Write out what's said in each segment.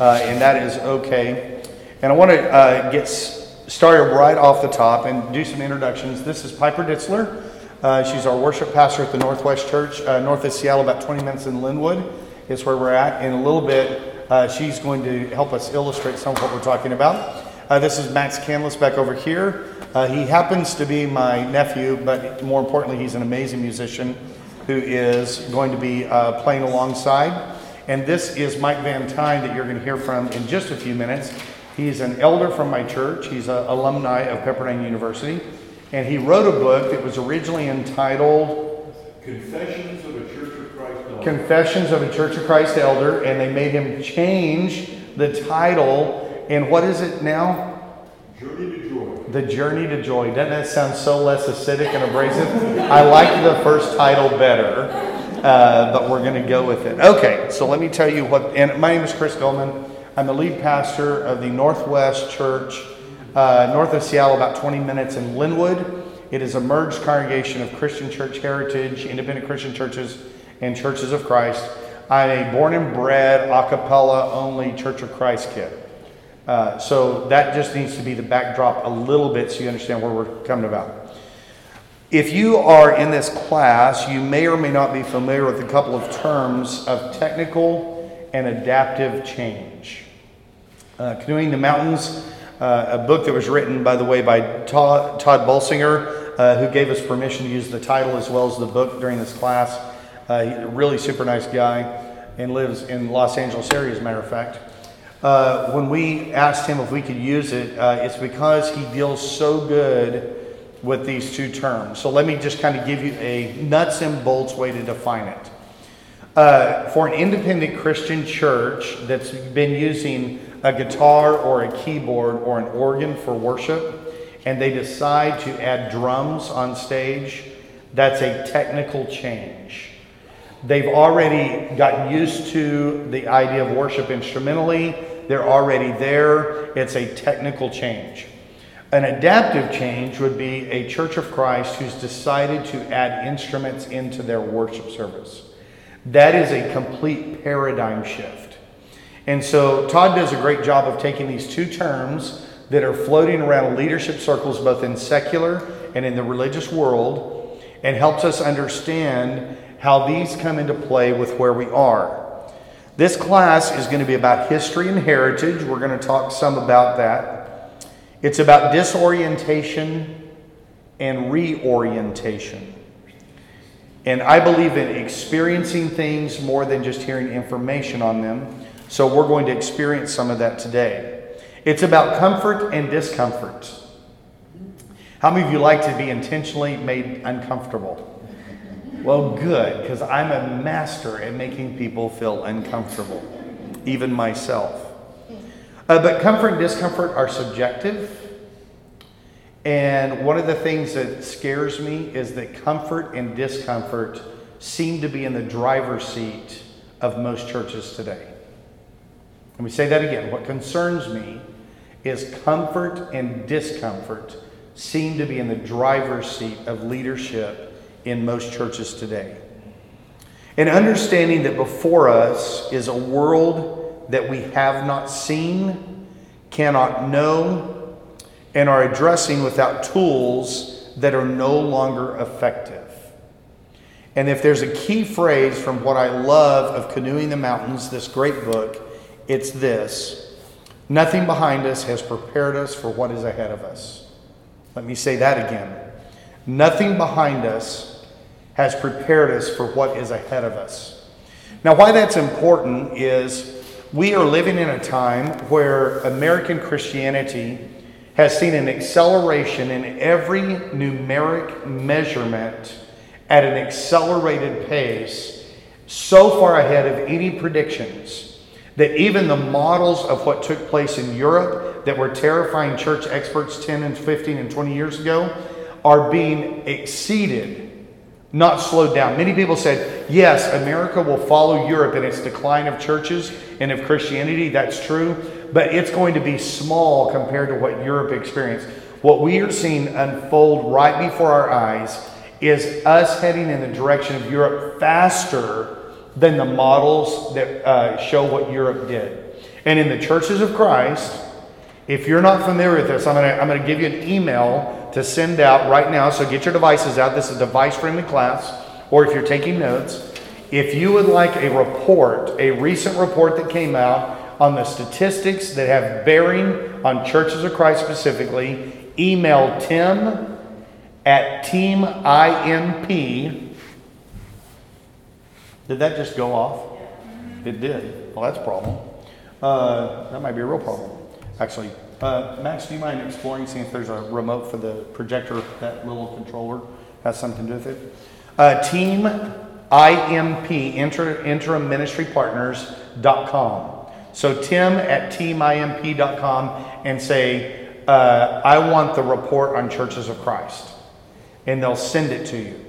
uh, and that is okay. And I want to uh, get started right off the top and do some introductions. This is Piper Ditzler. Uh, she's our worship pastor at the Northwest Church, uh, north of Seattle, about 20 minutes in Lynnwood is where we're at. In a little bit, uh, she's going to help us illustrate some of what we're talking about. Uh, this is Max Canlis back over here. He happens to be my nephew, but more importantly, he's an amazing musician who is going to be playing alongside. And this is Mike Van Tyne that you're going to hear from in just a few minutes. He's an elder from my church. He's an alumni of Pepperdine University. And he wrote a book that was originally entitled Confessions of a Church of Christ Elder. Confessions of a Church of Christ Elder. And they made him change the title. And what is it now? Journey to Joy. The Journey to Joy. Doesn't that sound so less acidic and abrasive? I like the first title better, uh, but we're going to go with it. Okay, so let me tell you what. And my name is Chris Goldman. I'm the lead pastor of the Northwest Church, uh, north of Seattle, about 20 minutes in Lynnwood. It is a merged congregation of Christian church heritage, independent Christian churches, and churches of Christ. I'm a born and bred, a cappella only Church of Christ kid. Uh, so that just needs to be the backdrop a little bit so you understand where we're coming about. If you are in this class, you may or may not be familiar with a couple of terms of technical and adaptive change. Uh, Canoeing the Mountains, uh, a book that was written, by the way, by Todd, Todd Bolsinger, uh, who gave us permission to use the title as well as the book during this class. Uh, really super nice guy and lives in Los Angeles area, as a matter of fact. Uh, when we asked him if we could use it, uh, it's because he deals so good with these two terms. So let me just kind of give you a nuts and bolts way to define it. Uh, for an independent Christian church that's been using a guitar or a keyboard or an organ for worship, and they decide to add drums on stage, that's a technical change. They've already gotten used to the idea of worship instrumentally, they're already there. It's a technical change. An adaptive change would be a Church of Christ who's decided to add instruments into their worship service. That is a complete paradigm shift. And so Todd does a great job of taking these two terms that are floating around leadership circles, both in secular and in the religious world, and helps us understand how these come into play with where we are. This class is going to be about history and heritage. We're going to talk some about that. It's about disorientation and reorientation. And I believe in experiencing things more than just hearing information on them. So we're going to experience some of that today. It's about comfort and discomfort. How many of you like to be intentionally made uncomfortable? Well, good, because I'm a master at making people feel uncomfortable, even myself. Uh, but comfort and discomfort are subjective. And one of the things that scares me is that comfort and discomfort seem to be in the driver's seat of most churches today. Let me say that again. What concerns me is comfort and discomfort seem to be in the driver's seat of leadership in most churches today. And understanding that before us is a world that we have not seen, cannot know, and are addressing without tools that are no longer effective. And if there's a key phrase from what I love of Canoeing the Mountains, this great book, it's this Nothing behind us has prepared us for what is ahead of us. Let me say that again. Nothing behind us has prepared us for what is ahead of us. Now, why that's important is we are living in a time where American Christianity has seen an acceleration in every numeric measurement at an accelerated pace, so far ahead of any predictions that even the models of what took place in Europe that were terrifying church experts 10 and 15 and 20 years ago are being exceeded not slowed down. Many people said, yes, America will follow Europe in its decline of churches and of Christianity. That's true. But it's going to be small compared to what Europe experienced. What we are seeing unfold right before our eyes is us heading in the direction of Europe faster than the models that uh, show what Europe did. And in the churches of Christ, if you're not familiar with this, I'm going to I'm going to give you an email to send out right now. So get your devices out. This is a device friendly class. Or if you're taking notes, if you would like a report, a recent report that came out on the statistics that have bearing on churches of Christ specifically, email Tim at Team IMP. Did that just go off? It did. Well, that's a problem. Uh, that might be a real problem, actually. Uh, Max, do you mind exploring, seeing if there's a remote for the projector, that little controller has something to do with it? Uh, team IMP, inter, interim ministry partners.com. So Tim at teamimp.com and say, uh, I want the report on churches of Christ. And they'll send it to you.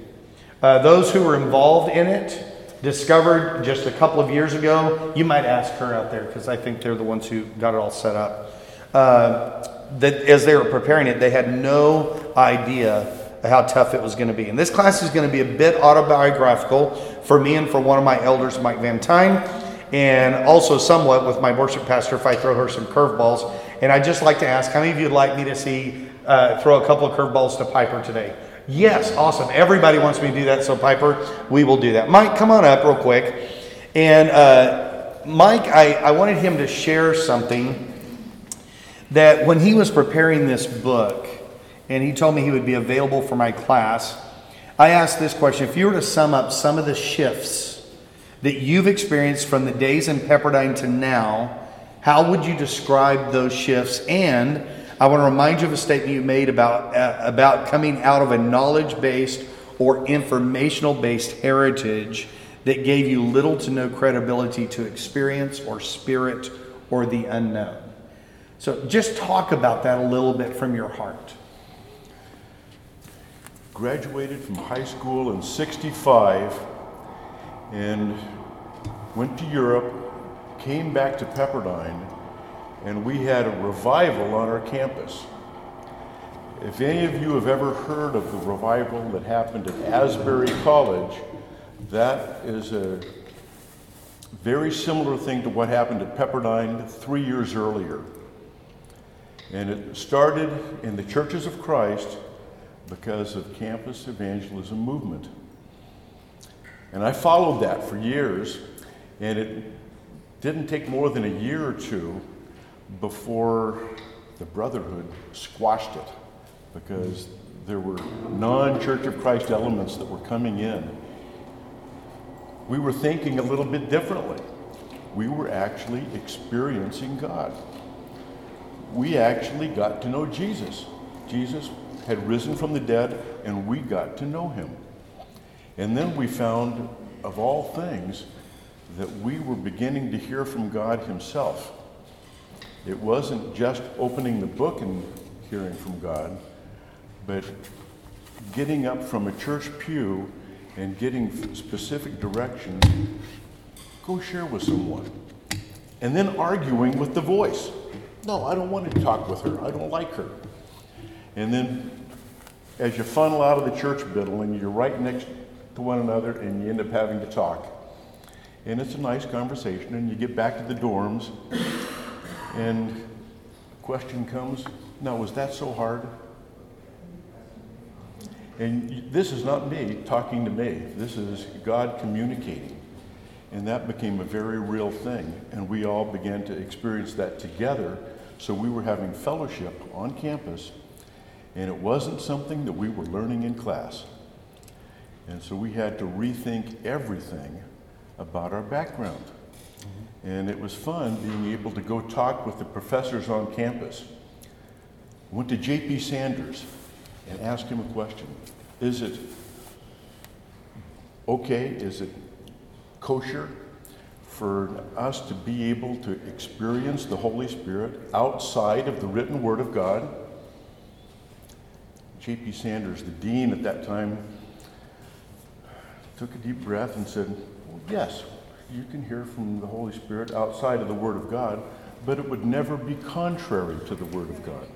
Uh, those who were involved in it discovered just a couple of years ago, you might ask her out there because I think they're the ones who got it all set up. Uh, that as they were preparing it, they had no idea how tough it was going to be. And this class is going to be a bit autobiographical for me and for one of my elders, Mike Van Tyne, and also somewhat with my worship pastor if I throw her some curveballs. And I'd just like to ask how many of you would like me to see uh, throw a couple of curveballs to Piper today? Yes, awesome. Everybody wants me to do that, so Piper, we will do that. Mike, come on up real quick. And uh, Mike, I, I wanted him to share something that when he was preparing this book, and he told me he would be available for my class, I asked this question If you were to sum up some of the shifts that you've experienced from the days in Pepperdine to now, how would you describe those shifts? And I want to remind you of a statement you made about, uh, about coming out of a knowledge based or informational based heritage that gave you little to no credibility to experience or spirit or the unknown. So just talk about that a little bit from your heart graduated from high school in 65 and went to Europe, came back to Pepperdine, and we had a revival on our campus. If any of you have ever heard of the revival that happened at Asbury College, that is a very similar thing to what happened at Pepperdine three years earlier. And it started in the churches of Christ because of campus evangelism movement. And I followed that for years, and it didn't take more than a year or two before the Brotherhood squashed it because there were non Church of Christ elements that were coming in. We were thinking a little bit differently. We were actually experiencing God. We actually got to know Jesus. Jesus had risen from the dead, and we got to know him. And then we found, of all things, that we were beginning to hear from God Himself. It wasn't just opening the book and hearing from God, but getting up from a church pew and getting specific directions. Go share with someone. And then arguing with the voice. No, I don't want to talk with her. I don't like her. And then as you funnel out of the church building, you're right next to one another and you end up having to talk. And it's a nice conversation, and you get back to the dorms, and the question comes now, was that so hard? And this is not me talking to me, this is God communicating. And that became a very real thing, and we all began to experience that together. So we were having fellowship on campus and it wasn't something that we were learning in class. And so we had to rethink everything about our background. And it was fun being able to go talk with the professors on campus. Went to J.P. Sanders and asked him a question Is it okay? Is it kosher for us to be able to experience the Holy Spirit outside of the written Word of God? J.P. Sanders, the dean at that time, took a deep breath and said, well, Yes, you can hear from the Holy Spirit outside of the Word of God, but it would never be contrary to the Word of God.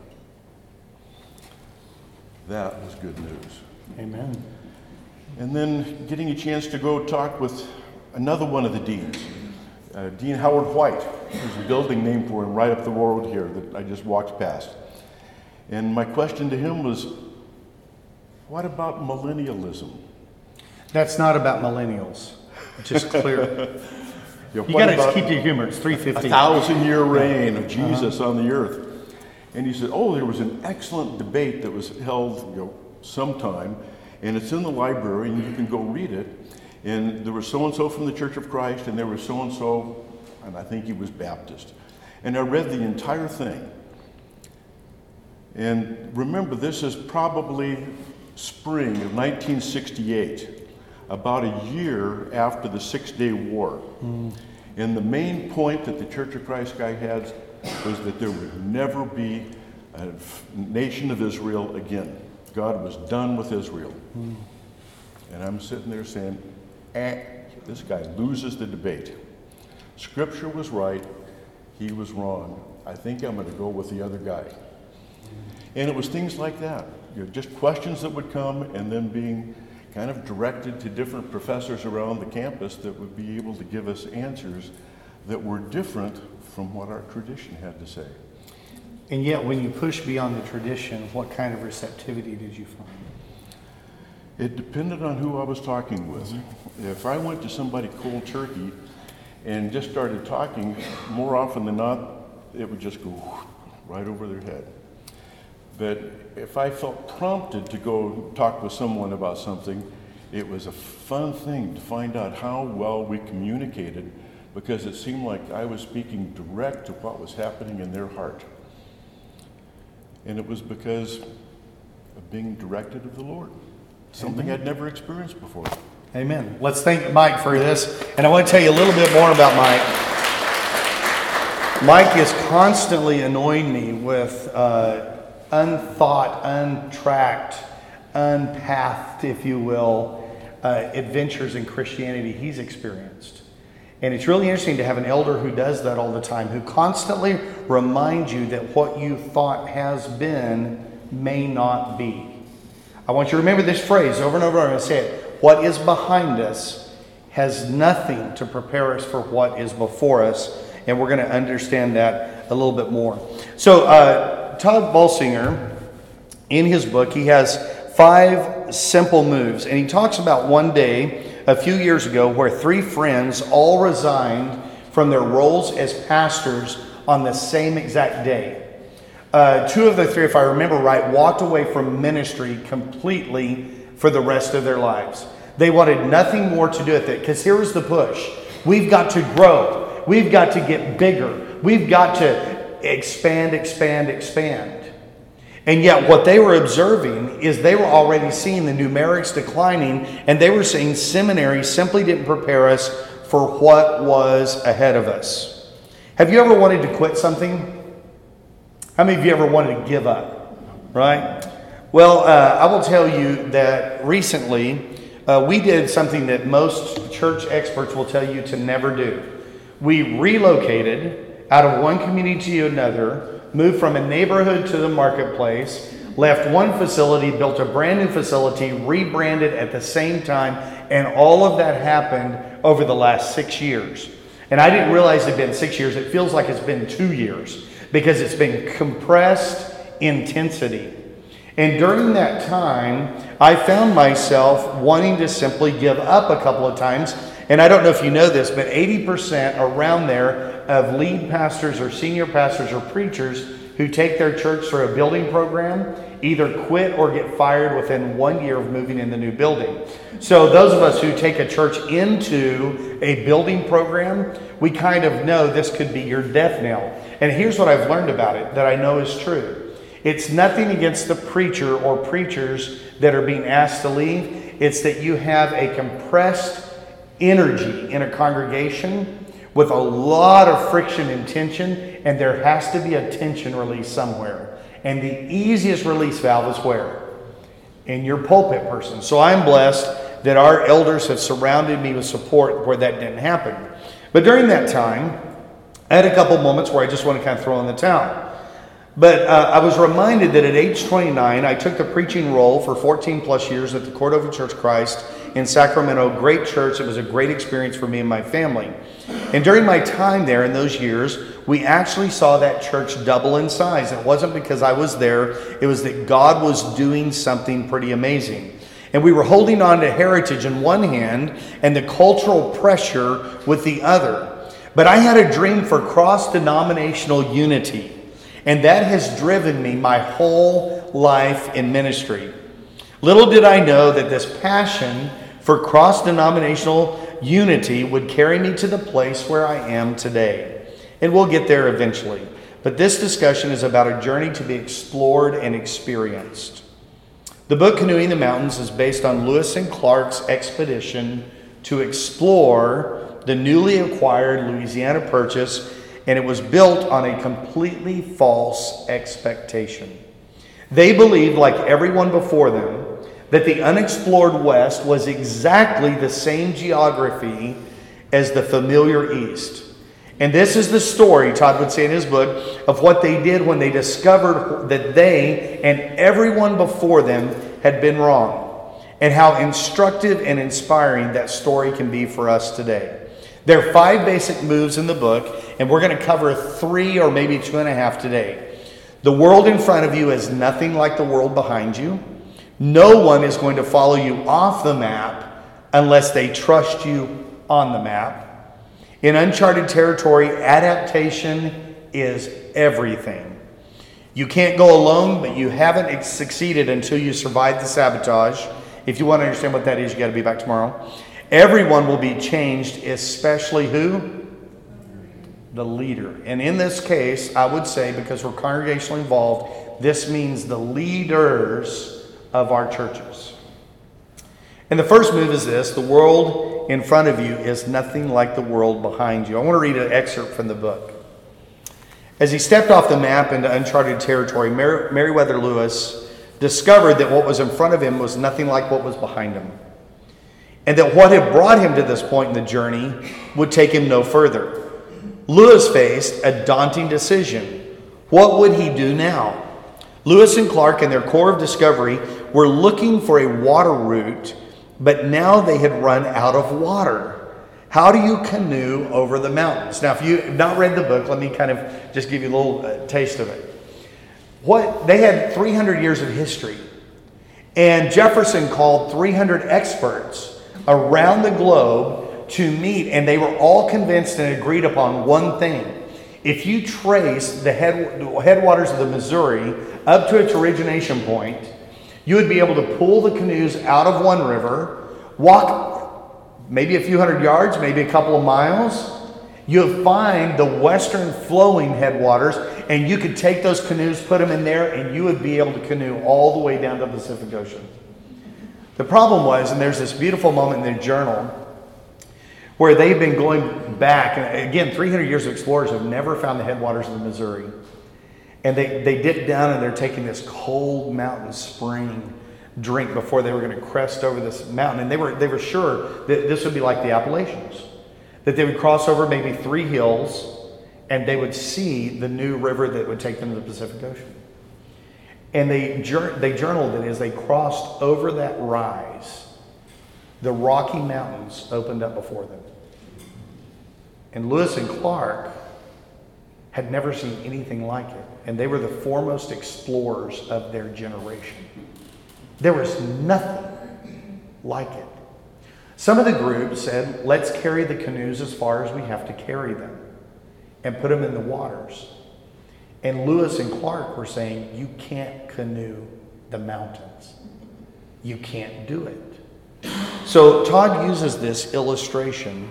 That was good news. Amen. And then getting a chance to go talk with another one of the deans, uh, Dean Howard White. there's a building named for him right up the road here that I just walked past. And my question to him was, what about millennialism? That's not about millennials. Just clear. You, know, You gotta keep your humor. It's 350. A thousand year reign of Jesus on the earth? And he said, Oh, there was an excellent debate that was held you know, sometime, and it's in the library, and you can go read it. And there was so and so from the Church of Christ, and there was so and so, and I think he was Baptist. And I read the entire thing. And remember, this is probably spring of 1968, about a year after the Six Day War. Hmm. And the main point that the Church of Christ guy had was that there would never be a nation of Israel again. God was done with Israel. Hmm. And I'm sitting there saying, eh, this guy loses the debate. Scripture was right, he was wrong. I think I'm going to go with the other guy. And it was things like that, you know, just questions that would come and then being kind of directed to different professors around the campus that would be able to give us answers that were different from what our tradition had to say. And yet, when you push beyond the tradition, what kind of receptivity did you find? It depended on who I was talking with. If I went to somebody cold turkey and just started talking, more often than not, it would just go right over their head. But if I felt prompted to go talk with someone about something, it was a fun thing to find out how well we communicated because it seemed like I was speaking direct to what was happening in their heart. And it was because of being directed of the Lord, something I'd never experienced before. Amen. Let's thank Mike for this. And I want to tell you a little bit more about Mike. Mike is constantly annoying me with uh, unthought, untracked, unpathed, if you will, uh, adventures in Christianity he's experienced. And it's really interesting to have an elder who does that all the time, who constantly reminds you that what you thought has been may not be. I want you to remember this phrase over and over. I'm going to say it. What is behind us has nothing to prepare us for what is before us. And we're going to understand that a little bit more. So, uh, Todd Bolsinger, in his book, he has five simple moves. And he talks about one day a few years ago where three friends all resigned from their roles as pastors on the same exact day. Uh, two of the three, if I remember right, walked away from ministry completely for the rest of their lives. They wanted nothing more to do with it because here was the push we've got to grow, we've got to get bigger, we've got to expand, expand, expand. And yet, what they were observing is they were already seeing the numerics declining, and they were saying seminary simply didn't prepare us for what was ahead of us. Have you ever wanted to quit something? How many of you ever wanted to give up? Right? Well, uh, I will tell you that recently uh, we did something that most church experts will tell you to never do. We relocated out of one community to another, moved from a neighborhood to the marketplace, left one facility, built a brand new facility, rebranded at the same time, and all of that happened over the last six years. And I didn't realize it had been six years. It feels like it's been two years because it's been compressed intensity. And during that time, I found myself wanting to simply give up a couple of times. And I don't know if you know this, but 80% around there of lead pastors or senior pastors or preachers who take their church through a building program either quit or get fired within one year of moving in the new building. So, those of us who take a church into a building program, we kind of know this could be your death knell. And here's what I've learned about it that I know is true it's nothing against the preacher or preachers that are being asked to leave, it's that you have a compressed energy in a congregation with a lot of friction and tension, and there has to be a tension release somewhere. And the easiest release valve is where? In your pulpit person. So I'm blessed that our elders have surrounded me with support where that didn't happen. But during that time, I had a couple moments where I just want to kind of throw in the towel. But uh, I was reminded that at age 29, I took the preaching role for 14 plus years at the Cordova Church Christ in Sacramento. Great church. It was a great experience for me and my family. And during my time there in those years, we actually saw that church double in size. It wasn't because I was there, it was that God was doing something pretty amazing. And we were holding on to heritage in one hand and the cultural pressure with the other. But I had a dream for cross denominational unity, and that has driven me my whole life in ministry. Little did I know that this passion for cross denominational unity would carry me to the place where I am today. And we'll get there eventually. But this discussion is about a journey to be explored and experienced. The book Canoeing the Mountains is based on Lewis and Clark's expedition to explore the newly acquired Louisiana Purchase, and it was built on a completely false expectation. They believed, like everyone before them, that the unexplored West was exactly the same geography as the familiar East. And this is the story, Todd would say in his book, of what they did when they discovered that they and everyone before them had been wrong, and how instructive and inspiring that story can be for us today. There are five basic moves in the book, and we're going to cover three or maybe two and a half today. The world in front of you is nothing like the world behind you. No one is going to follow you off the map unless they trust you on the map. In uncharted territory, adaptation is everything. You can't go alone, but you haven't succeeded until you survive the sabotage. If you want to understand what that is, you got to be back tomorrow. Everyone will be changed, especially who? The leader. And in this case, I would say, because we're congregationally involved, this means the leaders of our churches. And the first move is this the world in front of you is nothing like the world behind you. I want to read an excerpt from the book. As he stepped off the map into uncharted territory, Mer- Meriwether Lewis discovered that what was in front of him was nothing like what was behind him. And that what had brought him to this point in the journey would take him no further. Lewis faced a daunting decision. What would he do now? Lewis and Clark, in their Corps of Discovery, were looking for a water route, but now they had run out of water. How do you canoe over the mountains? Now, if you've not read the book, let me kind of just give you a little uh, taste of it. What they had 300 years of history, and Jefferson called 300 experts around the globe to meet, and they were all convinced and agreed upon one thing. If you trace the head, headwaters of the Missouri up to its origination point, you would be able to pull the canoes out of one river, walk maybe a few hundred yards, maybe a couple of miles. You'll find the western flowing headwaters, and you could take those canoes, put them in there, and you would be able to canoe all the way down to the Pacific Ocean. The problem was, and there's this beautiful moment in their journal where they've been going back, and again, 300 years of explorers have never found the headwaters of the Missouri. And they, they dip down and they're taking this cold mountain spring drink before they were going to crest over this mountain. And they were, they were sure that this would be like the Appalachians, that they would cross over maybe three hills and they would see the new river that would take them to the Pacific Ocean. And they, they journaled it as they crossed over that rise, the Rocky Mountains opened up before them. And Lewis and Clark had never seen anything like it and they were the foremost explorers of their generation. There was nothing like it. Some of the group said, let's carry the canoes as far as we have to carry them and put them in the waters. And Lewis and Clark were saying, you can't canoe the mountains. You can't do it. So Todd uses this illustration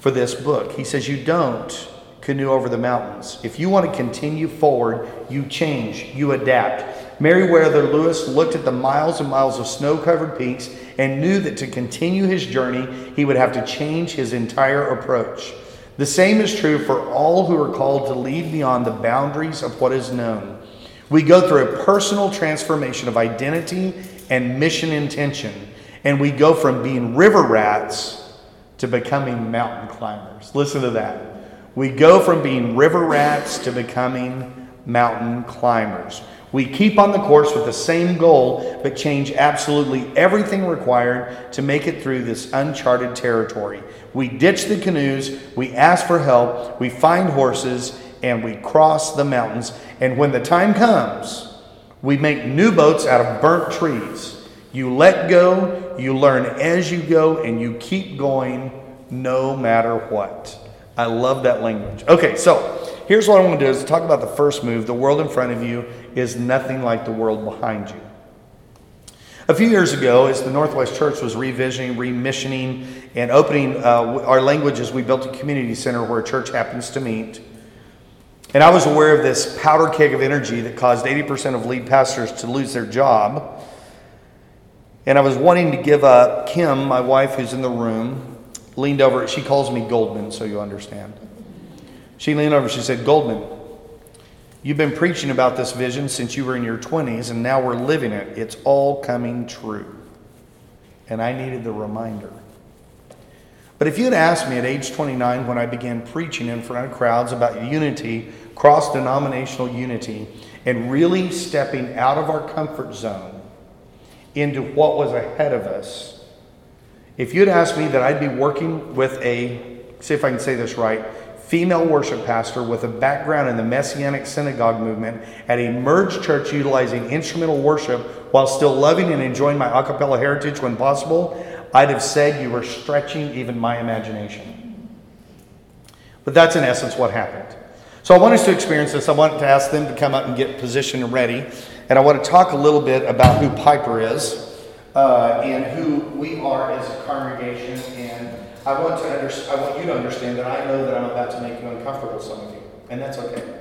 for this book. He says, You don't canoe over the mountains. If you want to continue forward, you change, you adapt. Meriwether Lewis looked at the miles and miles of snow covered peaks and knew that to continue his journey, he would have to change his entire approach. The same is true for all who are called to lead beyond the boundaries of what is known. We go through a personal transformation of identity and mission intention, and we go from being river rats to becoming mountain climbers. Listen to that. We go from being river rats to becoming mountain climbers. We keep on the course with the same goal, but change absolutely everything required to make it through this uncharted territory. We ditch the canoes, we ask for help, we find horses, and we cross the mountains. And when the time comes, we make new boats out of burnt trees. You let go, you learn as you go, and you keep going no matter what. I love that language. Okay, so here's what I want to do is talk about the first move. The world in front of you is nothing like the world behind you. A few years ago, as the Northwest Church was revisioning, remissioning, and opening uh, our languages, we built a community center where a church happens to meet. And I was aware of this powder keg of energy that caused 80% of lead pastors to lose their job. And I was wanting to give up. Kim, my wife, who's in the room, leaned over. She calls me Goldman, so you understand. She leaned over. She said, Goldman, you've been preaching about this vision since you were in your 20s, and now we're living it. It's all coming true. And I needed the reminder. But if you had asked me at age 29 when I began preaching in front of crowds about unity, cross denominational unity, and really stepping out of our comfort zone into what was ahead of us, if you'd asked me that I'd be working with a, see if I can say this right, female worship pastor with a background in the Messianic synagogue movement at a merged church utilizing instrumental worship while still loving and enjoying my a cappella heritage when possible, I'd have said you were stretching even my imagination. But that's in essence what happened. So I want us to experience this. I want to ask them to come up and get positioned and ready. And I want to talk a little bit about who Piper is uh, and who we are as a congregation. I want, to under, I want you to understand that I know that I'm about to make you uncomfortable, some of you. And that's okay.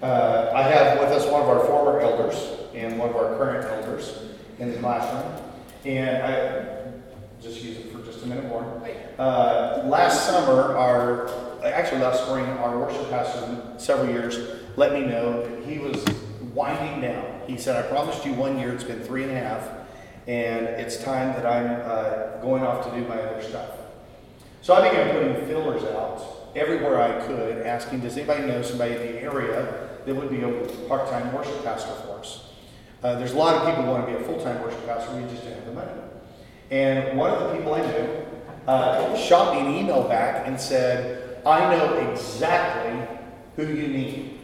Uh, I have with us one of our former elders and one of our current elders in the classroom. And I, just use it for just a minute more. Uh, last summer, our actually last spring, our worship pastor, several years, let me know that he was winding down. He said, "I promised you one year. It's been three and a half, and it's time that I'm uh, going off to do my other stuff." So I began putting fillers out everywhere I could, asking, "Does anybody know somebody in the area that would be a part-time worship pastor for us?" Uh, there's a lot of people who want to be a full-time worship pastor. We just didn't have the money. And one of the people I knew uh, shot me an email back and said, I know exactly who you need.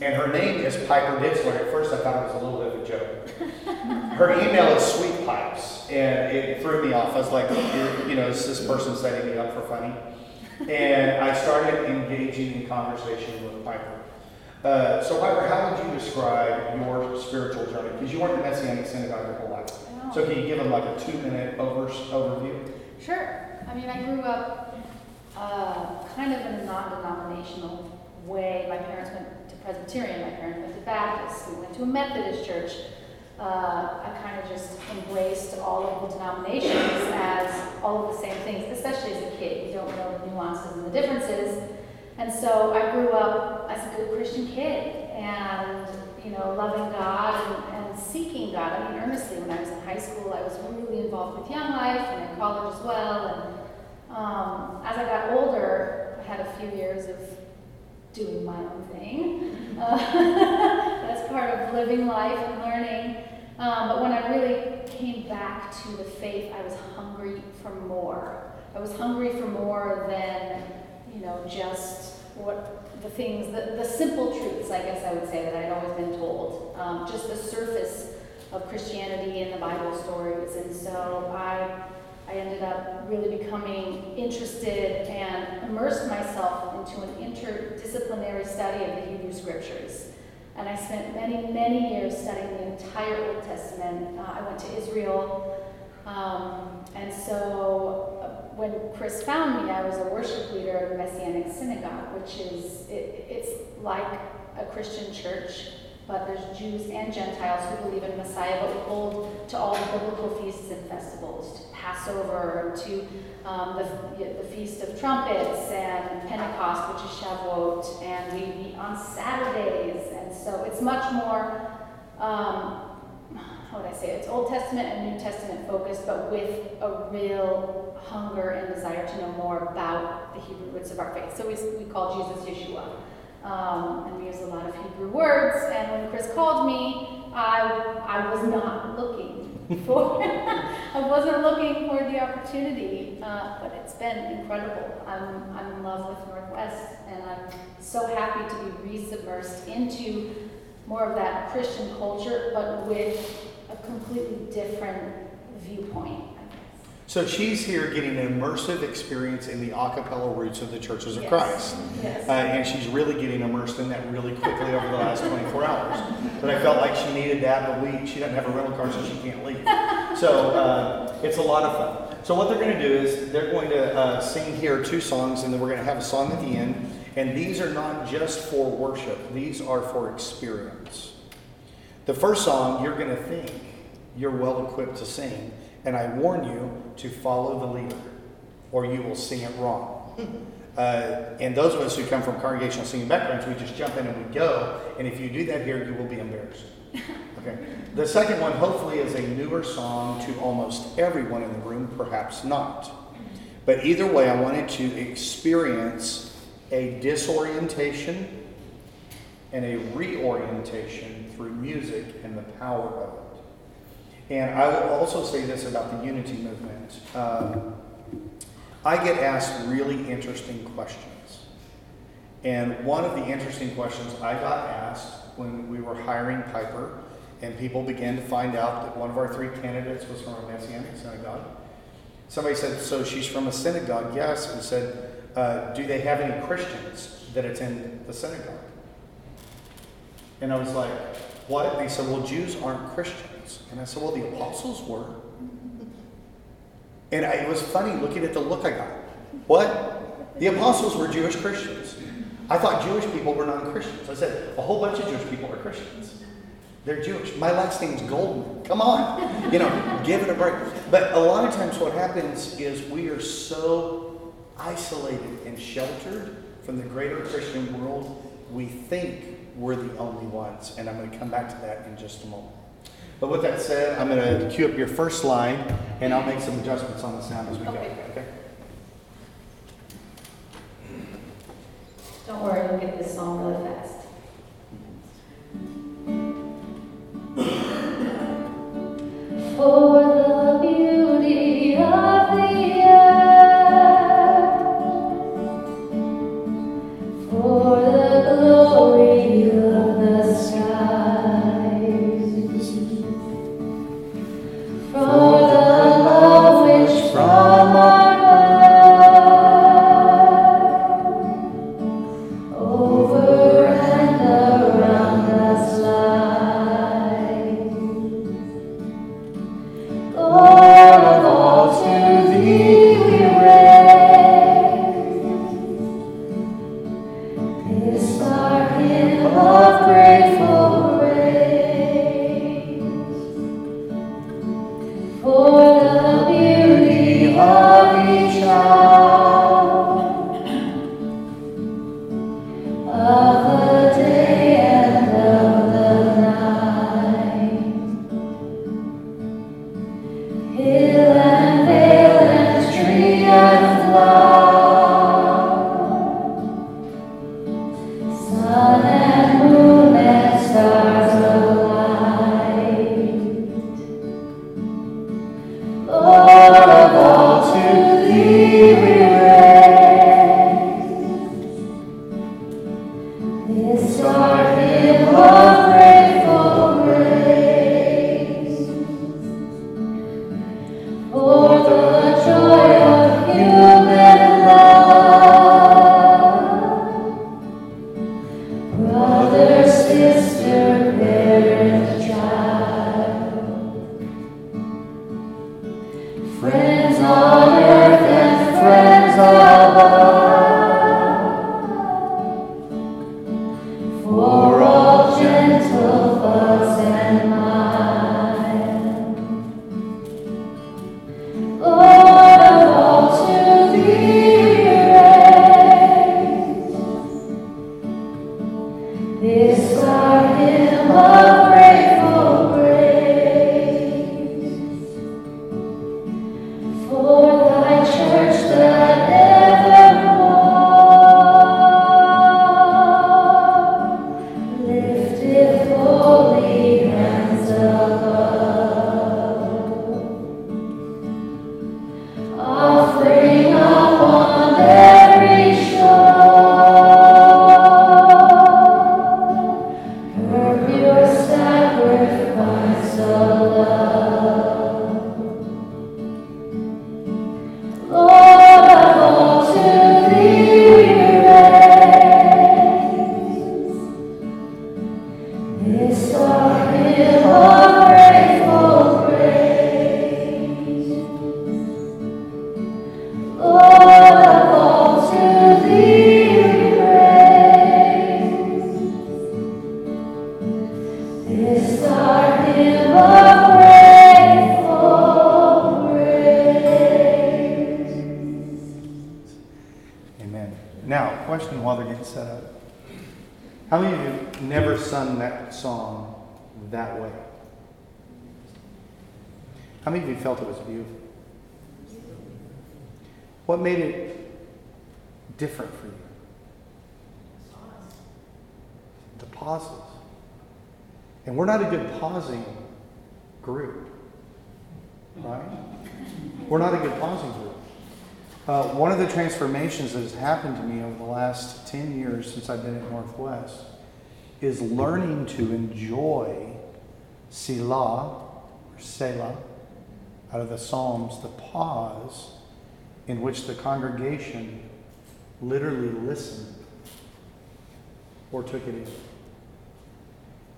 And her name is Piper Ditzler. At first, I thought it was a little bit of a joke. Her email is Sweet Pipes, and it threw me off. I was like, you know, is this person setting me up for funny? And I started engaging in conversation with Piper. Uh, so, Piper, how would you describe your spiritual journey? Because you weren't in Messianic synagogue your whole life. So can you give them like a two-minute over, overview? Sure. I mean, I grew up uh, kind of in a non-denominational way. My parents went to Presbyterian. My parents went to Baptist. We went to a Methodist church. Uh, I kind of just embraced all of the denominations as all of the same things, especially as a kid. You don't know the nuances and the differences. And so I grew up as a good Christian kid and, you know, loving God and, and seeking God. I mean, earnestly, when I was in high school, I was really involved with Young Life and in college as well. And um, as I got older, I had a few years of doing my own thing. Uh, that's part of living life and learning. Um, but when I really came back to the faith, I was hungry for more. I was hungry for more than, you know, just what the things, the, the simple truths, I guess I would say, that I'd always been told. Um, just the surface of Christianity and the Bible stories. And so I, I ended up really becoming interested and immersed myself into an interdisciplinary study of the Hebrew Scriptures. And I spent many, many years studying the entire Old Testament. Uh, I went to Israel. Um, and so uh, when Chris found me, I was a worship leader of a Messianic synagogue, which is, it, it's like a Christian church but there's Jews and Gentiles who believe in Messiah, but we hold to all the biblical feasts and festivals, Passover, to um, the, the Feast of Trumpets and Pentecost, which is Shavuot, and we meet on Saturdays, and so it's much more, um, how would I say, it? it's Old Testament and New Testament focused, but with a real hunger and desire to know more about the Hebrew roots of our faith. So we, we call Jesus Yeshua. Um, and we use a lot of Hebrew words. And when Chris called me, I, I was not looking for, I wasn't looking for the opportunity, uh, but it's been incredible. I'm, I'm in love with Northwest, and I'm so happy to be re-submersed into more of that Christian culture, but with a completely different viewpoint, So she's here getting an immersive experience in the a cappella roots of the churches of Yes. Christ. Yes. Uh, and she's really getting immersed in that really quickly over the last 24 hours. But I felt like she needed that, but we, she doesn't have a rental car, so she can't leave. So uh, it's a lot of fun. So what they're going to do is they're going to uh, sing here two songs, and then we're going to have a song at the end. And these are not just for worship; these are for experience. The first song you're going to think you're well equipped to sing, and I warn you to follow the leader, or you will sing it wrong. Uh, and those of us who come from congregational singing backgrounds, we just jump in and we go. And if you do that here, you will be embarrassed. Okay. The second one, hopefully, is a newer song to almost everyone in the room, perhaps not. But either way, I wanted to experience a disorientation and a reorientation through music and the power of it. And I will also say this about the unity movement. Um, I get asked really interesting questions. And one of the interesting questions I got asked when we were hiring Piper, and people began to find out that one of our three candidates was from a Messianic synagogue. Somebody said, So she's from a synagogue? Yes. And said, uh, Do they have any Christians that attend the synagogue? And I was like, What? They said, Well, Jews aren't Christians. And I said, Well, the apostles were. And I, it was funny looking at the look I got. What? The apostles were Jewish Christians. I thought Jewish people were non Christians. I said, A whole bunch of Jewish people are Christians. They're Jewish. My last name's Goldman. Come on. You know, give it a break. But a lot of times what happens is we are so isolated and sheltered from the greater Christian world, we think we're the only ones. And I'm going to come back to that in just a moment. But with that said, I'm going to cue up your first line, and I'll make some adjustments on the sound as we go. Okay. Don't worry, you'll get this song really fast. For is learning to enjoy Selah, or Selah, out of the Psalms, the pause in which the congregation literally listened or took it in.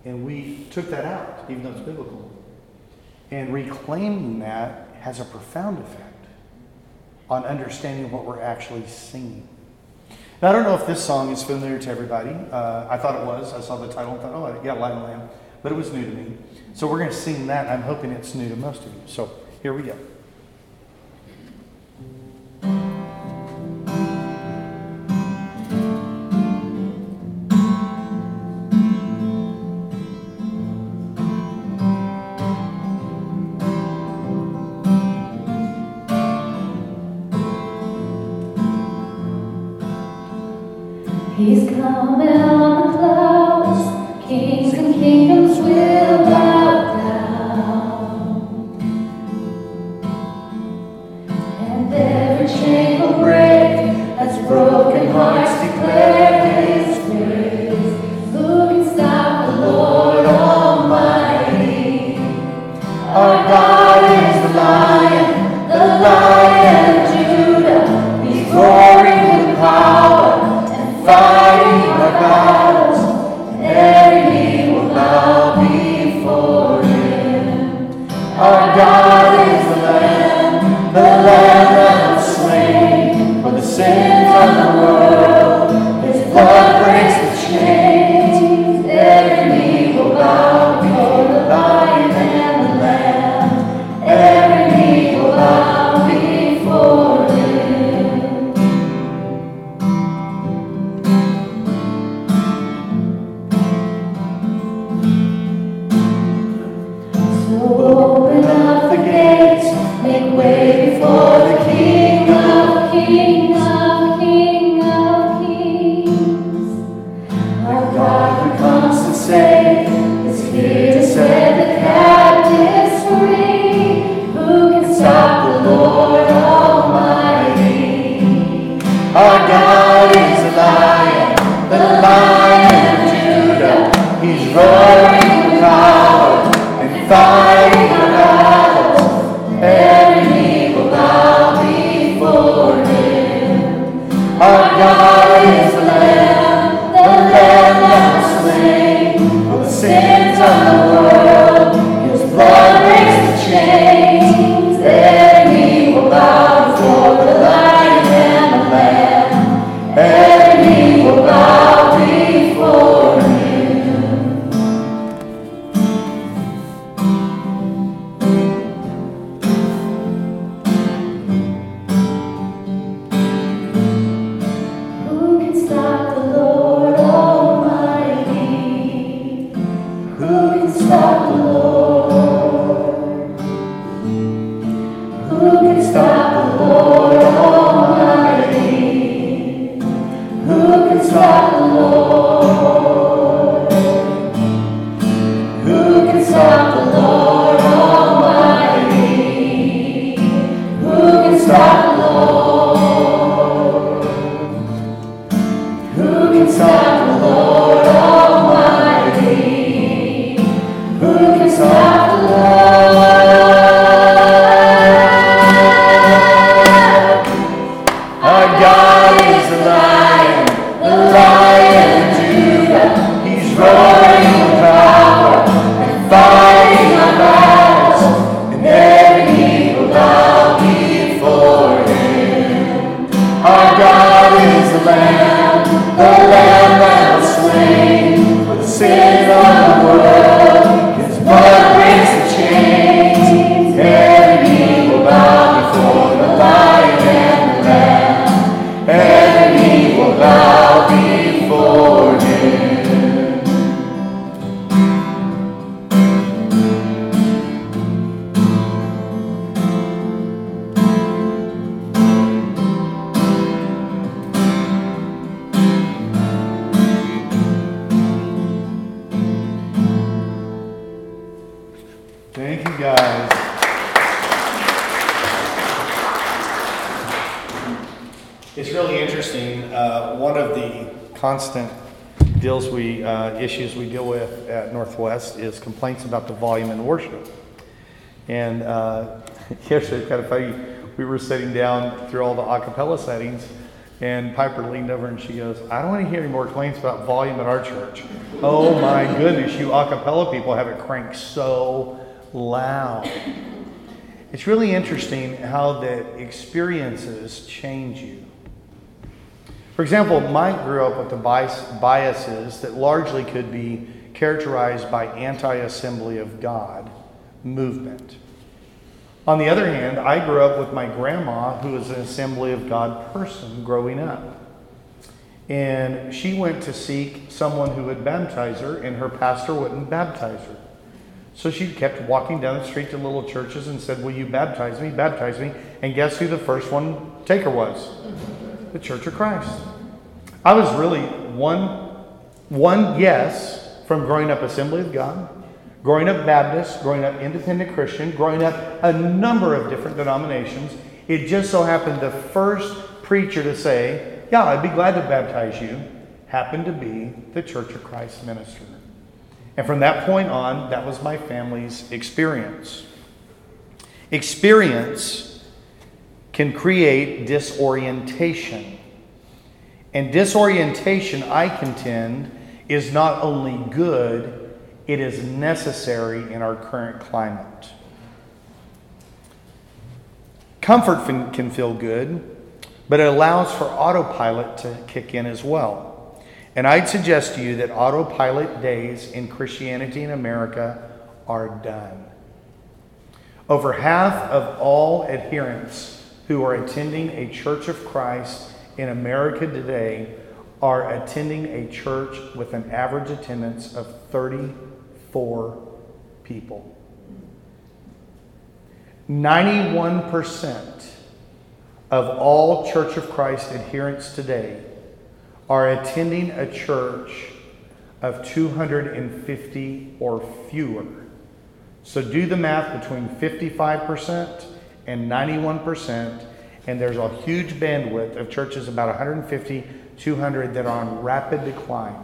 And we took that out, even though it's biblical. And reclaiming that has a profound effect on understanding what we're actually singing. Now, I don't know if this song is familiar to everybody. Uh, I thought it was. I saw the title and thought, oh, yeah, Light Lamb. But it was new to me. So we're going to sing that. I'm hoping it's new to most of you. So here we go. Who can stop the Lord? Constant deals we, uh, issues we deal with at Northwest is complaints about the volume in worship. And uh, yesterday, kind of funny, we were sitting down through all the a cappella settings, and Piper leaned over and she goes, I don't want to hear any more complaints about volume at our church. oh my goodness, you a cappella people have it cranked so loud. It's really interesting how the experiences change you. For example, Mike grew up with the biases that largely could be characterized by anti assembly of God movement. On the other hand, I grew up with my grandma, who was an Assembly of God person growing up. And she went to seek someone who would baptize her, and her pastor wouldn't baptize her. So she kept walking down the street to little churches and said, Will you baptize me? Baptize me. And guess who the first one taker was? The Church of Christ. I was really one, one yes from growing up Assembly of God, growing up Baptist, growing up Independent Christian, growing up a number of different denominations. It just so happened the first preacher to say, Yeah, I'd be glad to baptize you, happened to be the Church of Christ minister. And from that point on, that was my family's experience. Experience can create disorientation. And disorientation, I contend, is not only good, it is necessary in our current climate. Comfort can feel good, but it allows for autopilot to kick in as well. And I'd suggest to you that autopilot days in Christianity in America are done. Over half of all adherents who are attending a Church of Christ in America today are attending a church with an average attendance of 34 people. 91% of all Church of Christ adherents today are attending a church of 250 or fewer. So do the math between 55% and 91%. And there's a huge bandwidth of churches, about 150, 200, that are on rapid decline.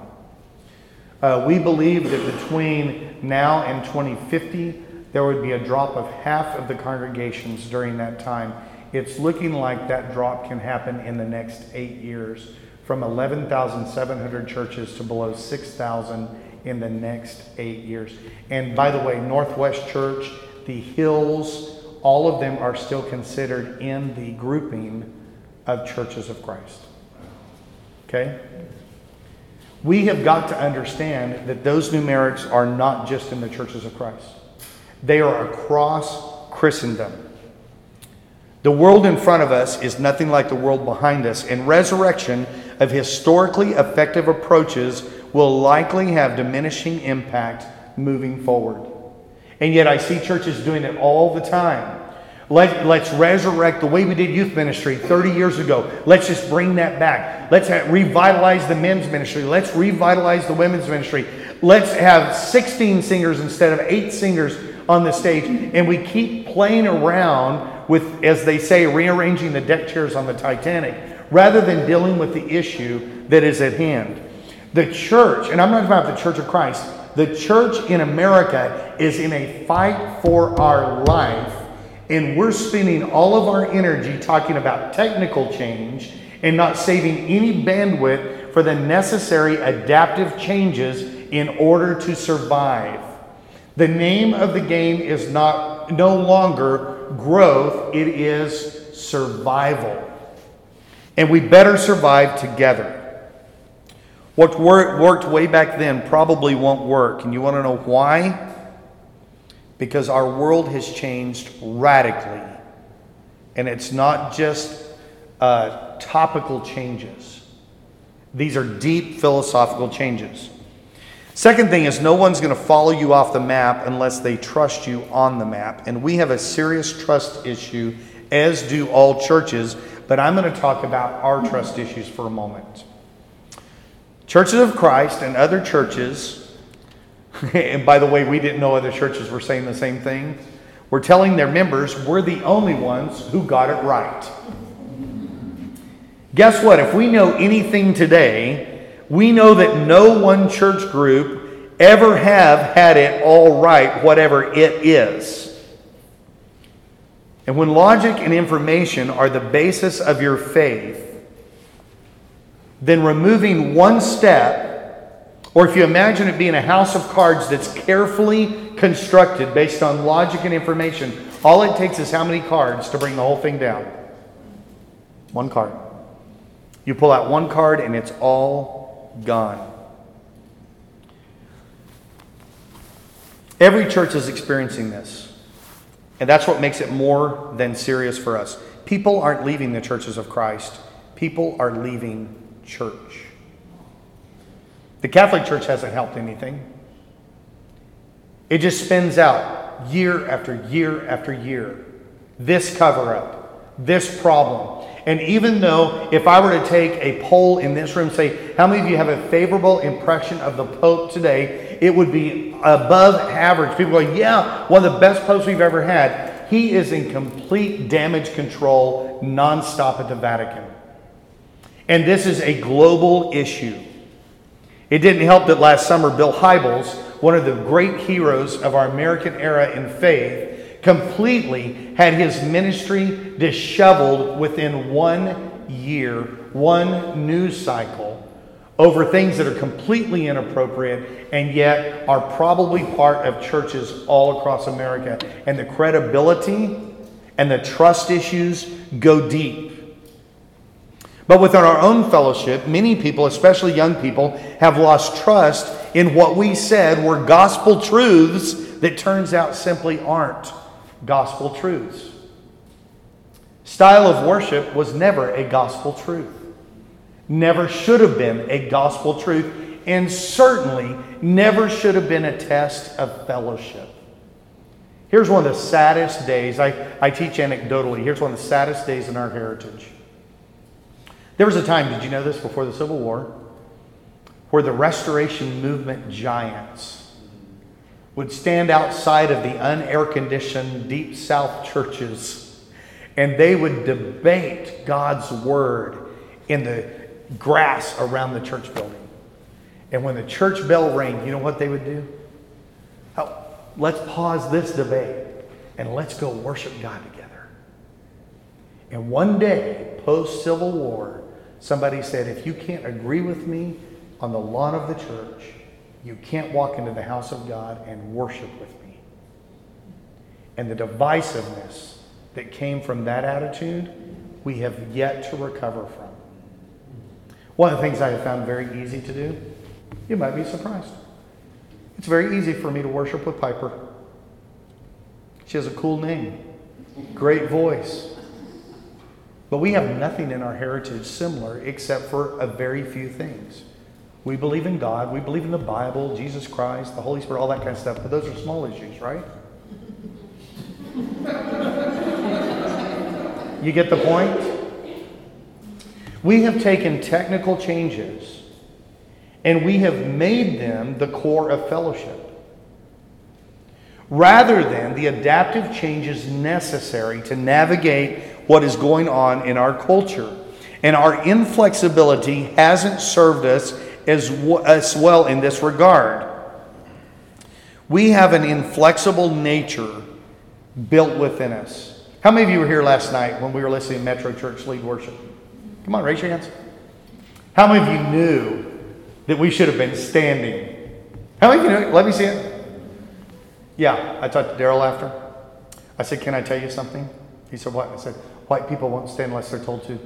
Uh, we believe that between now and 2050, there would be a drop of half of the congregations during that time. It's looking like that drop can happen in the next eight years from 11,700 churches to below 6,000 in the next eight years. And by the way, Northwest Church, the Hills, all of them are still considered in the grouping of churches of Christ. Okay? We have got to understand that those numerics are not just in the churches of Christ, they are across Christendom. The world in front of us is nothing like the world behind us, and resurrection of historically effective approaches will likely have diminishing impact moving forward. And yet I see churches doing it all the time. Let, let's resurrect the way we did youth ministry 30 years ago. Let's just bring that back. Let's have, revitalize the men's ministry. Let's revitalize the women's ministry. Let's have 16 singers instead of eight singers on the stage. And we keep playing around with, as they say, rearranging the deck chairs on the Titanic rather than dealing with the issue that is at hand. The church, and I'm not talking about the Church of Christ, the church in America is in a fight for our life, and we're spending all of our energy talking about technical change and not saving any bandwidth for the necessary adaptive changes in order to survive. The name of the game is not no longer growth, it is survival. And we better survive together. What worked way back then probably won't work. And you want to know why? Because our world has changed radically. And it's not just uh, topical changes, these are deep philosophical changes. Second thing is, no one's going to follow you off the map unless they trust you on the map. And we have a serious trust issue, as do all churches. But I'm going to talk about our trust issues for a moment. Churches of Christ and other churches, and by the way, we didn't know other churches were saying the same thing, were telling their members we're the only ones who got it right. Guess what? If we know anything today, we know that no one church group ever have had it all right, whatever it is. And when logic and information are the basis of your faith, then removing one step, or if you imagine it being a house of cards that's carefully constructed based on logic and information, all it takes is how many cards to bring the whole thing down? One card. You pull out one card and it's all gone. Every church is experiencing this. And that's what makes it more than serious for us. People aren't leaving the churches of Christ, people are leaving church. The Catholic Church hasn't helped anything. It just spins out year after year after year. This cover up, this problem, and even though if I were to take a poll in this room, say, how many of you have a favorable impression of the Pope today? It would be above average. People go, yeah, one of the best popes we've ever had. He is in complete damage control nonstop at the Vatican. And this is a global issue. It didn't help that last summer, Bill Hybels, one of the great heroes of our American era in faith, completely had his ministry disheveled within one year, one news cycle, over things that are completely inappropriate and yet are probably part of churches all across America. And the credibility and the trust issues go deep. But within our own fellowship, many people, especially young people, have lost trust in what we said were gospel truths that turns out simply aren't gospel truths. Style of worship was never a gospel truth, never should have been a gospel truth, and certainly never should have been a test of fellowship. Here's one of the saddest days. I, I teach anecdotally. Here's one of the saddest days in our heritage. There was a time, did you know this, before the Civil War, where the Restoration Movement giants would stand outside of the unair conditioned deep south churches and they would debate God's word in the grass around the church building. And when the church bell rang, you know what they would do? Oh, let's pause this debate and let's go worship God together. And one day, post Civil War, somebody said, if you can't agree with me on the lawn of the church, you can't walk into the house of God and worship with me. And the divisiveness that came from that attitude, we have yet to recover from. One of the things I have found very easy to do, you might be surprised. It's very easy for me to worship with Piper. She has a cool name, great voice. But we have nothing in our heritage similar except for a very few things. We believe in God, we believe in the Bible, Jesus Christ, the Holy Spirit, all that kind of stuff, but those are small issues, right? you get the point? We have taken technical changes and we have made them the core of fellowship. Rather than the adaptive changes necessary to navigate what is going on in our culture. And our inflexibility hasn't served us as, as well in this regard. We have an inflexible nature built within us. How many of you were here last night when we were listening to Metro Church lead worship? Come on, raise your hands. How many of you knew that we should have been standing? How many of you knew? Let me see it. Yeah, I talked to Daryl after. I said, Can I tell you something? He said, What? I said, White people won't stand unless they're told to.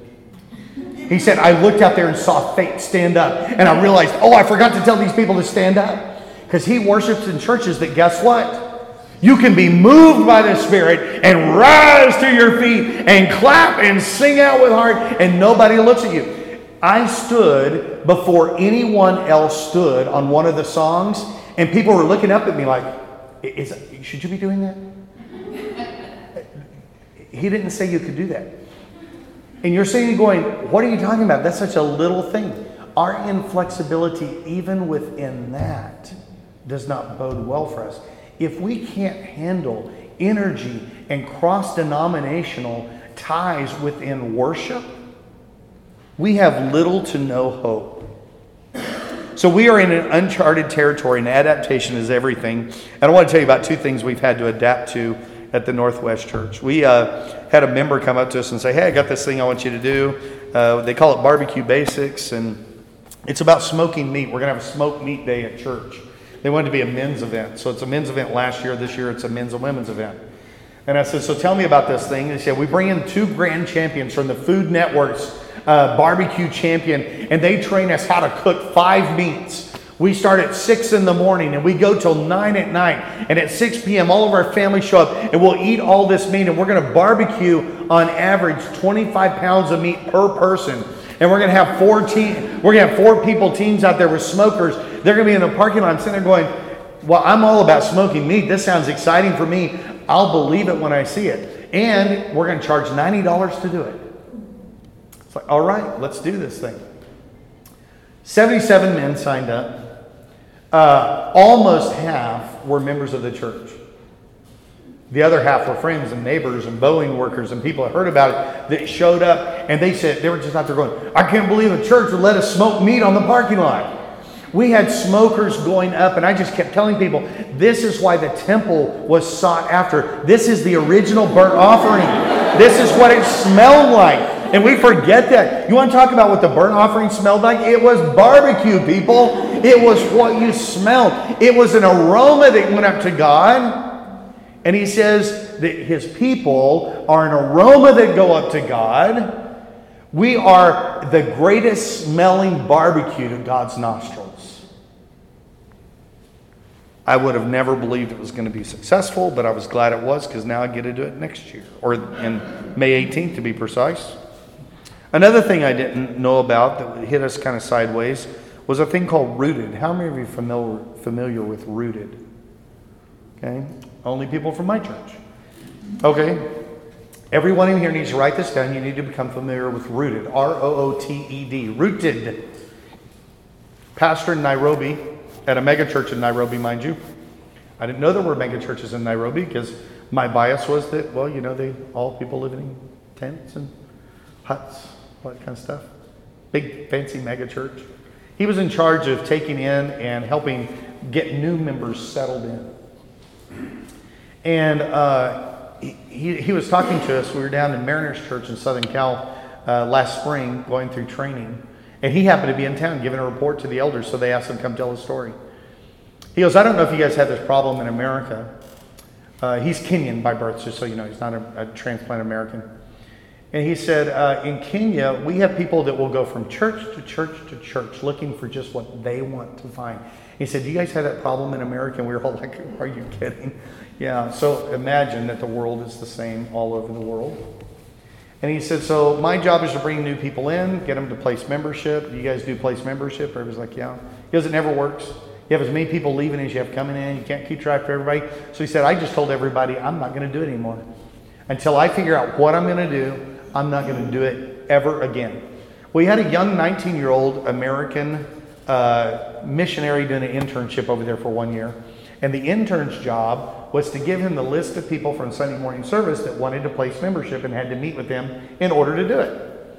He said, I looked out there and saw faith stand up, and I realized, oh, I forgot to tell these people to stand up. Because he worships in churches that, guess what? You can be moved by the Spirit and rise to your feet and clap and sing out with heart, and nobody looks at you. I stood before anyone else stood on one of the songs, and people were looking up at me like, Is, Should you be doing that? He didn't say you could do that. And you're saying, going, What are you talking about? That's such a little thing. Our inflexibility, even within that, does not bode well for us. If we can't handle energy and cross denominational ties within worship, we have little to no hope. So we are in an uncharted territory, and adaptation is everything. And I want to tell you about two things we've had to adapt to at the Northwest Church. We uh, had a member come up to us and say, Hey, I got this thing I want you to do. Uh, they call it Barbecue Basics, and it's about smoking meat. We're going to have a smoked meat day at church. They wanted to be a men's event. So it's a men's event last year. This year it's a men's and women's event. And I said, So tell me about this thing. And they said, We bring in two grand champions from the Food Network's uh, barbecue champion, and they train us how to cook five meats. We start at 6 in the morning and we go till 9 at night. And at 6 p.m., all of our family show up and we'll eat all this meat. And we're going to barbecue on average 25 pounds of meat per person. And we're going to have four team, we're going to have four people teams out there with smokers. They're going to be in the parking lot and sitting there going, Well, I'm all about smoking meat. This sounds exciting for me. I'll believe it when I see it. And we're going to charge $90 to do it. It's like, all right, let's do this thing. 77 men signed up. Uh, almost half were members of the church. The other half were friends and neighbors and Boeing workers and people that heard about it that showed up and they said, they were just out there going, I can't believe a church would let us smoke meat on the parking lot. We had smokers going up, and I just kept telling people, this is why the temple was sought after. This is the original burnt offering. This is what it smelled like. And we forget that. You want to talk about what the burnt offering smelled like? It was barbecue, people. It was what you smelled. It was an aroma that went up to God. And he says that his people are an aroma that go up to God. We are the greatest smelling barbecue to God's nostrils. I would have never believed it was going to be successful, but I was glad it was because now I get to do it next year, or in May 18th to be precise. Another thing I didn't know about that hit us kind of sideways was a thing called Rooted. How many of you familiar, familiar with Rooted? Okay, only people from my church. Okay, everyone in here needs to write this down. You need to become familiar with Rooted. R O O T E D. Rooted. Pastor in Nairobi, at a megachurch in Nairobi, mind you. I didn't know there were megachurches in Nairobi because my bias was that, well, you know, they all people living in tents and huts, all that kind of stuff. Big fancy megachurch. He was in charge of taking in and helping get new members settled in. And uh, he, he was talking to us. We were down in Mariners Church in Southern Cal uh, last spring going through training. And he happened to be in town giving a report to the elders, so they asked him to come tell his story. He goes, I don't know if you guys have this problem in America. Uh, he's Kenyan by birth, just so you know, he's not a, a transplant American. And he said, uh, in Kenya, we have people that will go from church to church to church looking for just what they want to find. He said, Do you guys have that problem in America? And we were all like, Are you kidding? Yeah, so imagine that the world is the same all over the world. And he said, So my job is to bring new people in, get them to place membership. Do you guys do place membership? Everybody's like, Yeah. He goes, It never works. You have as many people leaving as you have coming in. You can't keep track of everybody. So he said, I just told everybody I'm not going to do it anymore. Until I figure out what I'm going to do, I'm not going to do it ever again. We had a young 19 year old American uh, missionary doing an internship over there for one year. And the intern's job was to give him the list of people from Sunday morning service that wanted to place membership and had to meet with them in order to do it.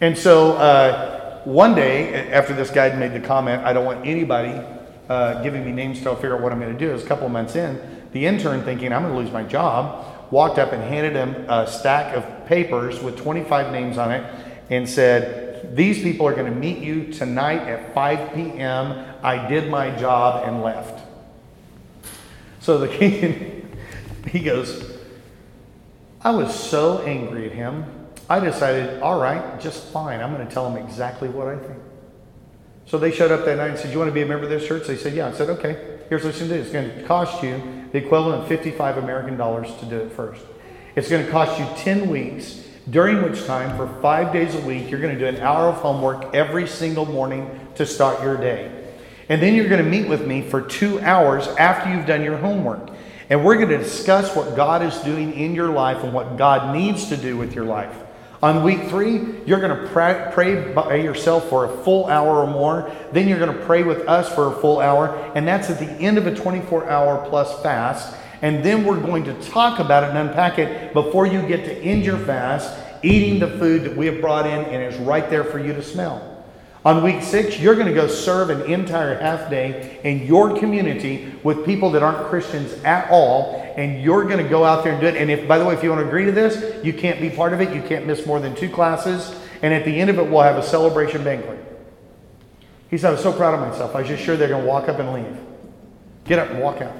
And so uh, one day, after this guy made the comment, I don't want anybody uh, giving me names till I figure out what I'm going to do, was a couple months in, the intern thinking I'm going to lose my job, walked up and handed him a stack of papers with 25 names on it and said, These people are going to meet you tonight at 5 p.m. I did my job and left. So the king, he goes, I was so angry at him. I decided, all right, just fine. I'm going to tell him exactly what I think. So they showed up that night and said, You want to be a member of this church? They said, Yeah. I said, Okay, here's what it's going to do. It's going to cost you the equivalent of 55 American dollars to do it first. It's going to cost you 10 weeks, during which time, for five days a week, you're going to do an hour of homework every single morning to start your day. And then you're going to meet with me for two hours after you've done your homework. And we're going to discuss what God is doing in your life and what God needs to do with your life. On week three, you're going to pray, by yourself for a full hour or more. Then you're going to pray with us for a full hour. And that's at the end of a 24 hour plus fast. And then we're going to talk about it and unpack it before you get to end your fast, eating the food that we have brought in and is right there for you to smell. On week six, you're going to go serve an entire half day in your community with people that aren't Christians at all, and you're going to go out there and do it. And if, by the way, if you want to agree to this, you can't be part of it. You can't miss more than two classes. And at the end of it, we'll have a celebration banquet. He said, I was so proud of myself. I was just sure they're going to walk up and leave. Get up and walk out.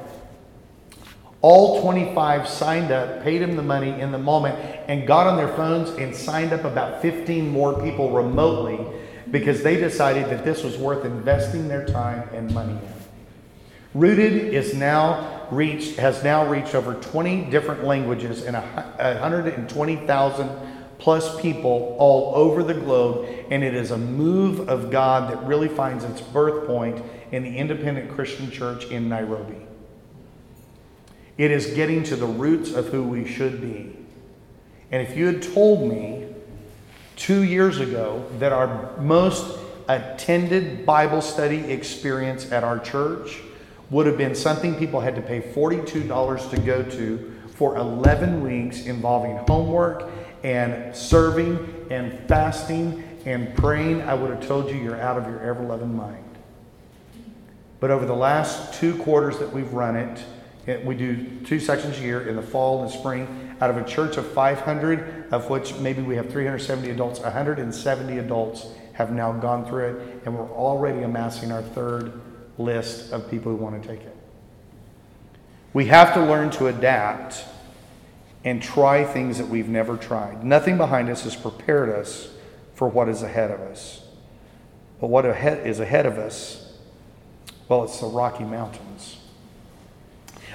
All 25 signed up, paid him the money in the moment, and got on their phones and signed up about 15 more people remotely because they decided that this was worth investing their time and money in. Rooted is now reached, has now reached over 20 different languages and 120,000 plus people all over the globe, and it is a move of God that really finds its birth point in the independent Christian church in Nairobi. It is getting to the roots of who we should be. And if you had told me two years ago that our most attended Bible study experience at our church would have been something people had to pay $42 to go to for 11 weeks involving homework and serving and fasting and praying, I would have told you you're out of your ever loving mind. But over the last two quarters that we've run it, we do two sections a year in the fall and spring out of a church of 500, of which maybe we have 370 adults, 170 adults have now gone through it, and we're already amassing our third list of people who want to take it. We have to learn to adapt and try things that we've never tried. Nothing behind us has prepared us for what is ahead of us. But what ahead is ahead of us? Well, it's the Rocky Mountains.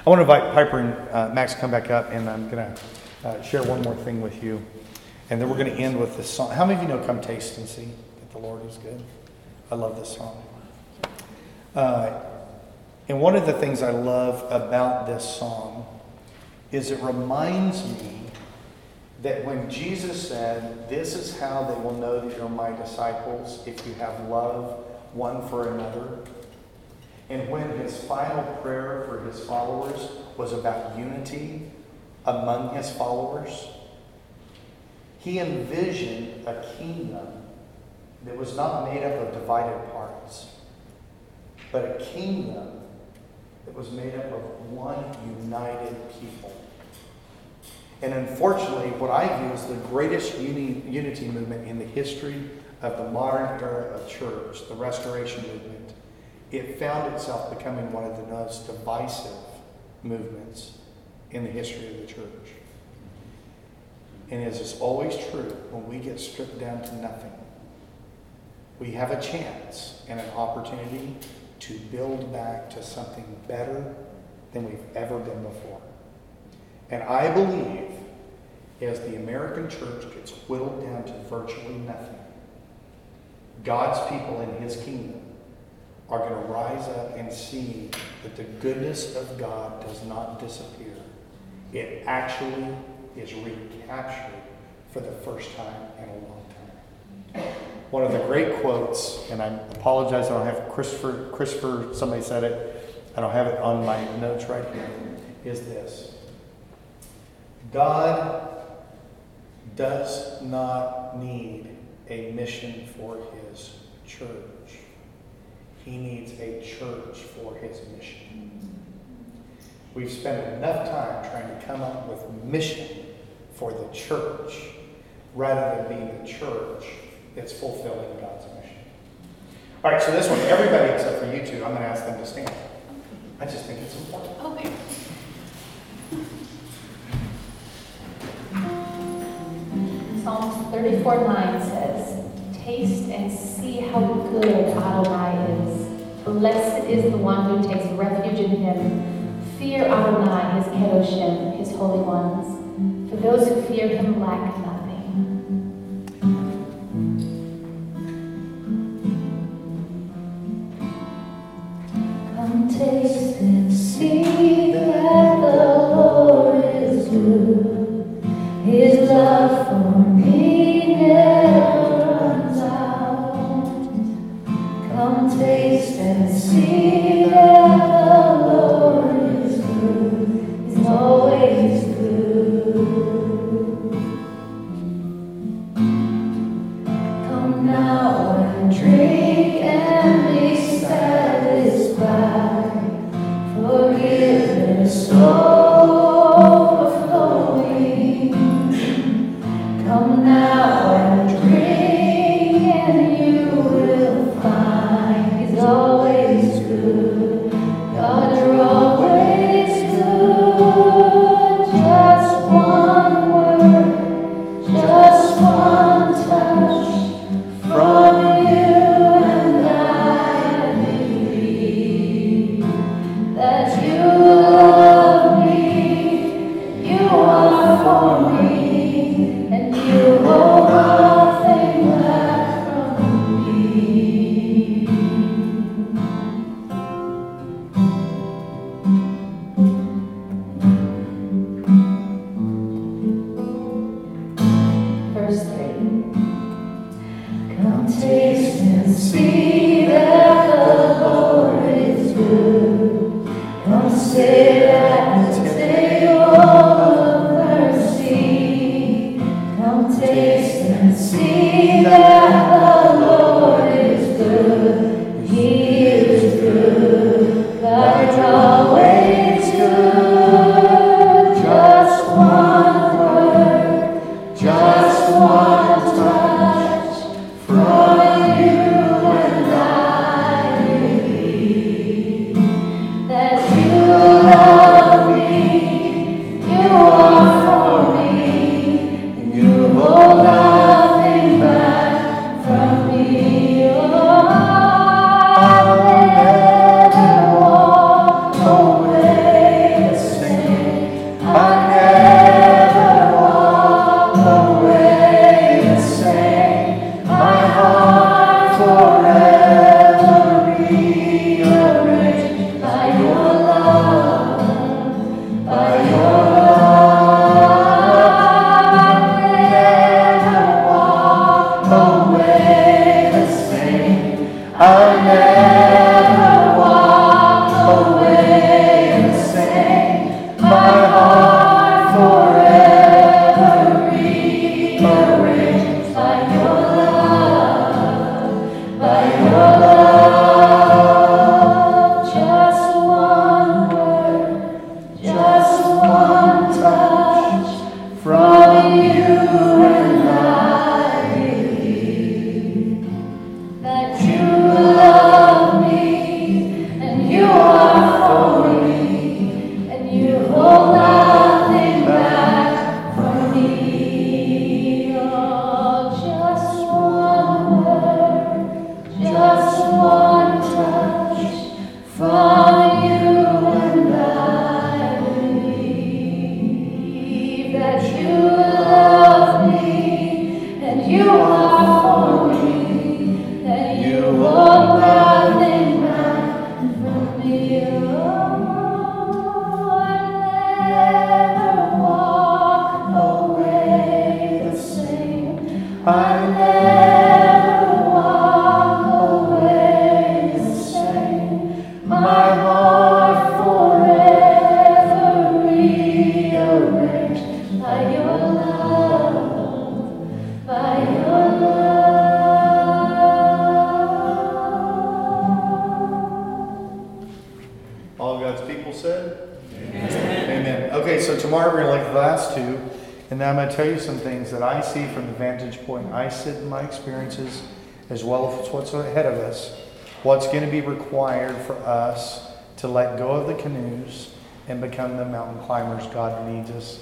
I want to invite Piper and uh, Max to come back up, and I'm going to uh, share one more thing with you. And then we're going to end with this song. How many of you know Come Taste and See that the Lord is good? I love this song. Uh, and one of the things I love about this song is it reminds me that when Jesus said, This is how they will know that you're my disciples if you have love one for another. And when his final prayer for his followers was about unity among his followers, he envisioned a kingdom that was not made up of divided parts, but a kingdom that was made up of one united people. And unfortunately, what I view as the greatest uni- unity movement in the history of the modern era of church, the Restoration Movement, it found itself becoming one of the most divisive movements in the history of the church. And as is always true, when we get stripped down to nothing, we have a chance and an opportunity to build back to something better than we've ever been before. And I believe as the American church gets whittled down to virtually nothing, God's people in his kingdom are going to rise up and see that the goodness of God does not disappear. It actually is recaptured for the first time in a long time. One of the great quotes, and I apologize, I don't have Christopher, Christopher, somebody said it, I don't have it on my notes right here, is this God does not need a mission for his church. He needs a church for his mission. We've spent enough time trying to come up with mission for the church rather than being the church it's fulfilling God's mission. All right, so this one, everybody except for you two, I'm going to ask them to stand. I just think it's important. Okay. Psalms 34 9 says, Taste and see how good Adonai is. Blessed is the one who takes refuge in him. Fear Adonai, his Kedoshim, his holy ones. For those who fear him lack nothing." love. Amen. I sit in my experiences, as well as what's ahead of us, what's going to be required for us to let go of the canoes and become the mountain climbers God needs us